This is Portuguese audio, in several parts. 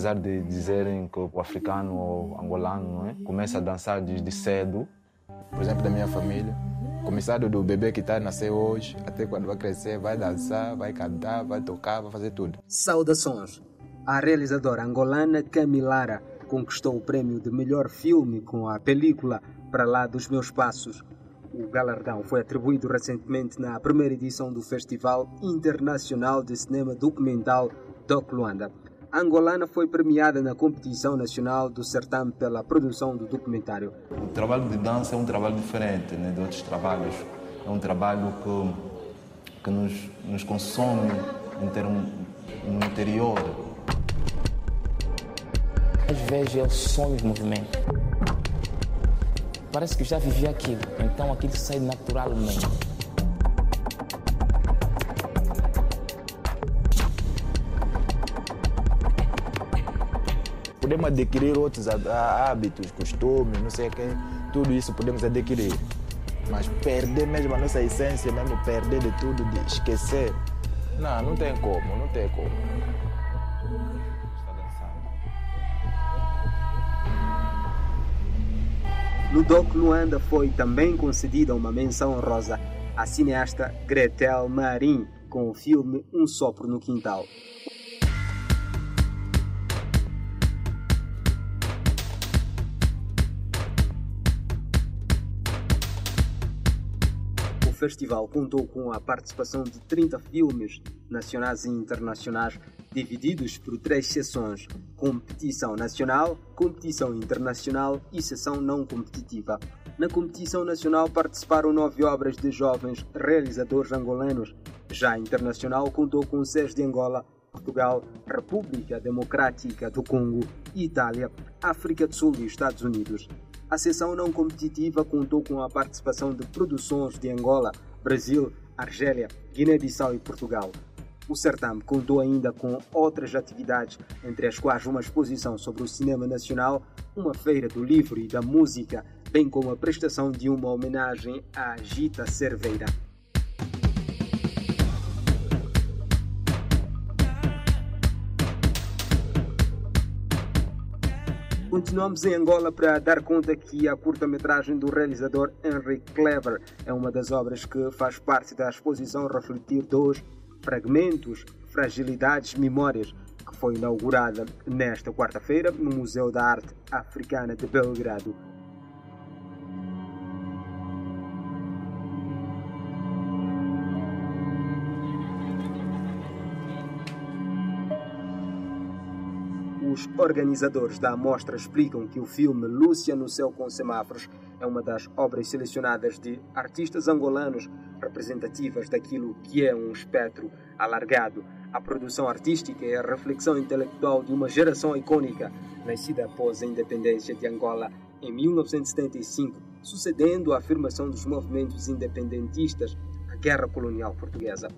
apesar de dizerem que o africano ou angolano é? começa a dançar desde cedo. Por exemplo, da minha família, começado do bebê que está a nascer hoje, até quando vai crescer, vai dançar, vai cantar, vai tocar, vai fazer tudo. Saudações! A realizadora angolana Camilara conquistou o prêmio de melhor filme com a película Para Lá dos Meus Passos. O galardão foi atribuído recentemente na primeira edição do Festival Internacional de Cinema Documental Doc Luanda. A angolana foi premiada na competição nacional do certame pela produção do documentário. O trabalho de dança é um trabalho diferente né, de outros trabalhos. É um trabalho que, que nos, nos consome em termo, no interior. Às vezes eu sonho os movimentos. Parece que já vivi aquilo, então aquilo sai naturalmente. Podemos adquirir outros hábitos, costumes, não sei o quê, tudo isso podemos adquirir. Mas perder mesmo a nossa essência, mesmo perder de tudo, de esquecer, não, não tem como, não tem como. No Doc Luanda foi também concedida uma menção honrosa à cineasta Gretel Marim com o filme Um Sopro no Quintal. Festival contou com a participação de 30 filmes nacionais e internacionais, divididos por três sessões: competição nacional, competição internacional e sessão não competitiva. Na competição nacional participaram nove obras de jovens realizadores angolanos. Já a internacional contou com seis de Angola, Portugal, República Democrática do Congo, Itália, África do Sul e Estados Unidos. A sessão não competitiva contou com a participação de produções de Angola, Brasil, Argélia, Guiné-Bissau e Portugal. O certame contou ainda com outras atividades, entre as quais uma exposição sobre o cinema nacional, uma feira do livro e da música, bem como a prestação de uma homenagem à Gita Cerveira. Continuamos em Angola para dar conta que a curta-metragem do realizador Henry Clever é uma das obras que faz parte da exposição Refletir 2 Fragmentos, Fragilidades, Memórias, que foi inaugurada nesta quarta-feira no Museu da Arte Africana de Belgrado. Os organizadores da amostra explicam que o filme Lúcia no Céu com Semáforos é uma das obras selecionadas de artistas angolanos representativas daquilo que é um espectro alargado. A produção artística é a reflexão intelectual de uma geração icônica, nascida após a independência de Angola em 1975, sucedendo a afirmação dos movimentos independentistas à guerra colonial portuguesa.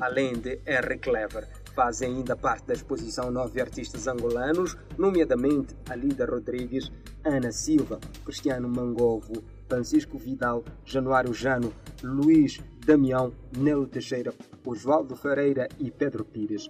Além de R. Clever, fazem ainda parte da exposição nove artistas angolanos, nomeadamente Alida Rodrigues, Ana Silva, Cristiano Mangovo, Francisco Vidal, Januário Jano, Luiz Damião, Nelo Teixeira, Oswaldo Ferreira e Pedro Pires.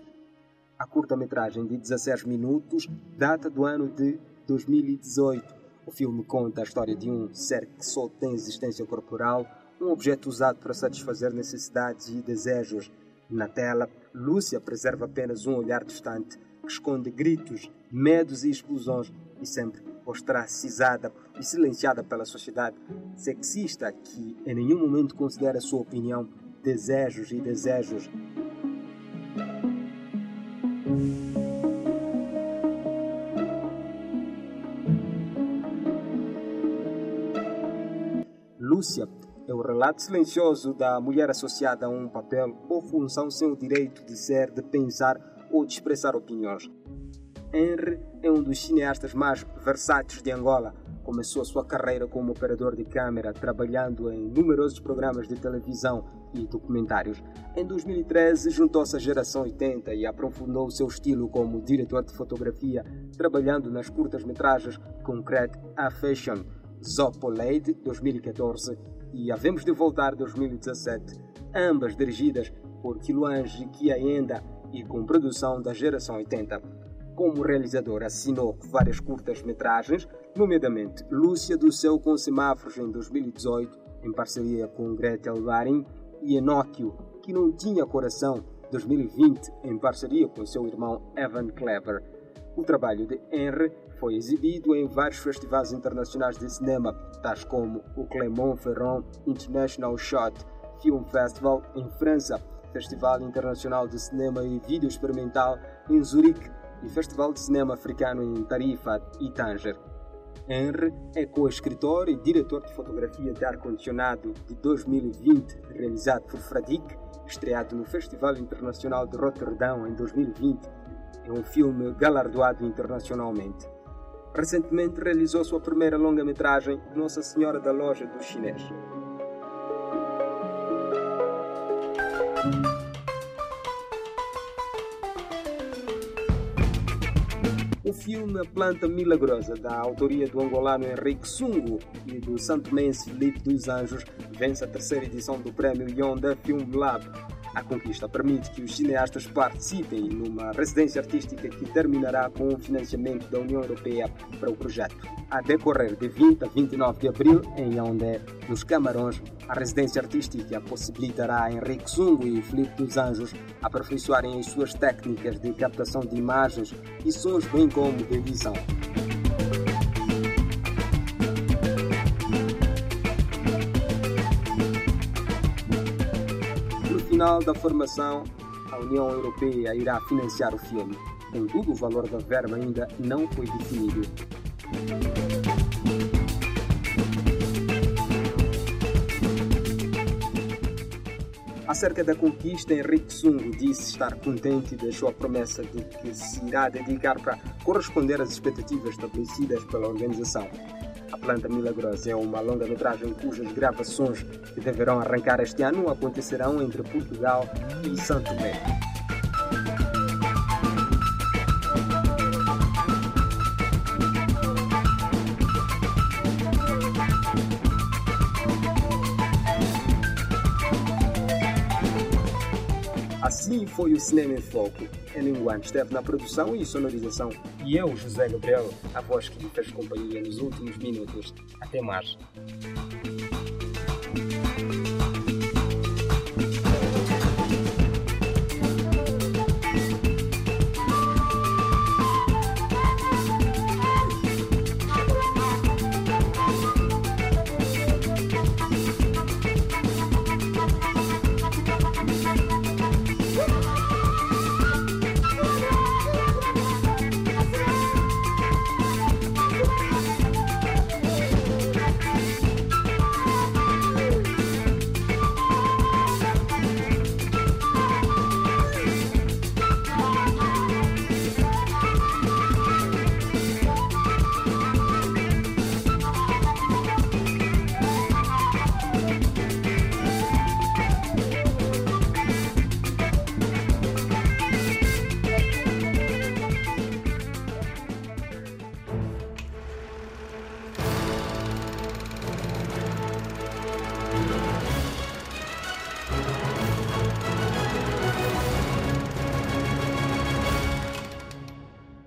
A curta-metragem de 16 minutos data do ano de 2018. O filme conta a história de um ser que só tem existência corporal, um objeto usado para satisfazer necessidades e desejos. Na tela, Lúcia preserva apenas um olhar distante, que esconde gritos, medos e explosões, e sempre ostracizada e silenciada pela sociedade sexista que em nenhum momento considera sua opinião, desejos e desejos. Lúcia é o relato silencioso da mulher associada a um papel ou função sem o direito de ser, de pensar ou de expressar opiniões. Henry é um dos cineastas mais versáteis de Angola. Começou a sua carreira como operador de câmera, trabalhando em numerosos programas de televisão e documentários. Em 2013, juntou-se à geração 80 e aprofundou seu estilo como diretor de fotografia, trabalhando nas curtas-metragens Concrete Affection, Zopo Lady 2014 e Havemos de Voltar 2017, ambas dirigidas por Kiluange Kiaenda e com produção da geração 80. Como realizador, assinou várias curtas-metragens, nomeadamente Lúcia do Céu com Semáforos em 2018, em parceria com Gretel Waring, e Enóquio, que não tinha coração, 2020, em parceria com seu irmão Evan Kleber. O trabalho de Henry foi exibido em vários festivais internacionais de cinema, tais como o Clermont-Ferrand International Shot Film Festival em França, Festival Internacional de Cinema e Vídeo Experimental em Zurique e Festival de Cinema Africano em Tarifa e Tanger. Henry é co-escritor e diretor de fotografia de ar-condicionado de 2020, realizado por Fradik, estreado no Festival Internacional de Roterdão em 2020. É um filme galardoado internacionalmente. Recentemente realizou sua primeira longa-metragem, Nossa Senhora da Loja do Chinês. O filme A Planta Milagrosa, da autoria do angolano Henrique Sungo e do santomense Felipe dos Anjos, vence a terceira edição do Prémio Yonda Film Lab. A conquista permite que os cineastas participem numa residência artística que terminará com o financiamento da União Europeia para o projeto. A decorrer de 20 a 29 de abril, em Yaoundé, nos Camarões, a residência artística possibilitará a Henrique Zungo e Felipe dos Anjos aperfeiçoarem as suas técnicas de captação de imagens e sons, bem como de edição. Final da formação, a União Europeia irá financiar o filme. Contudo, o valor da verba ainda não foi definido. Acerca da conquista, Henrique Sungo disse estar contente da sua promessa de que se irá dedicar para corresponder às expectativas estabelecidas pela organização. A Planta Milagrosa é uma longa-metragem cujas gravações que deverão arrancar este ano acontecerão entre Portugal e Santo Tomé. Assim foi o Cinema em Foco. Elinguan esteve na produção e sonorização e eu, José Gabriel, a voz que lhe fez companhia nos últimos minutos. Até mais.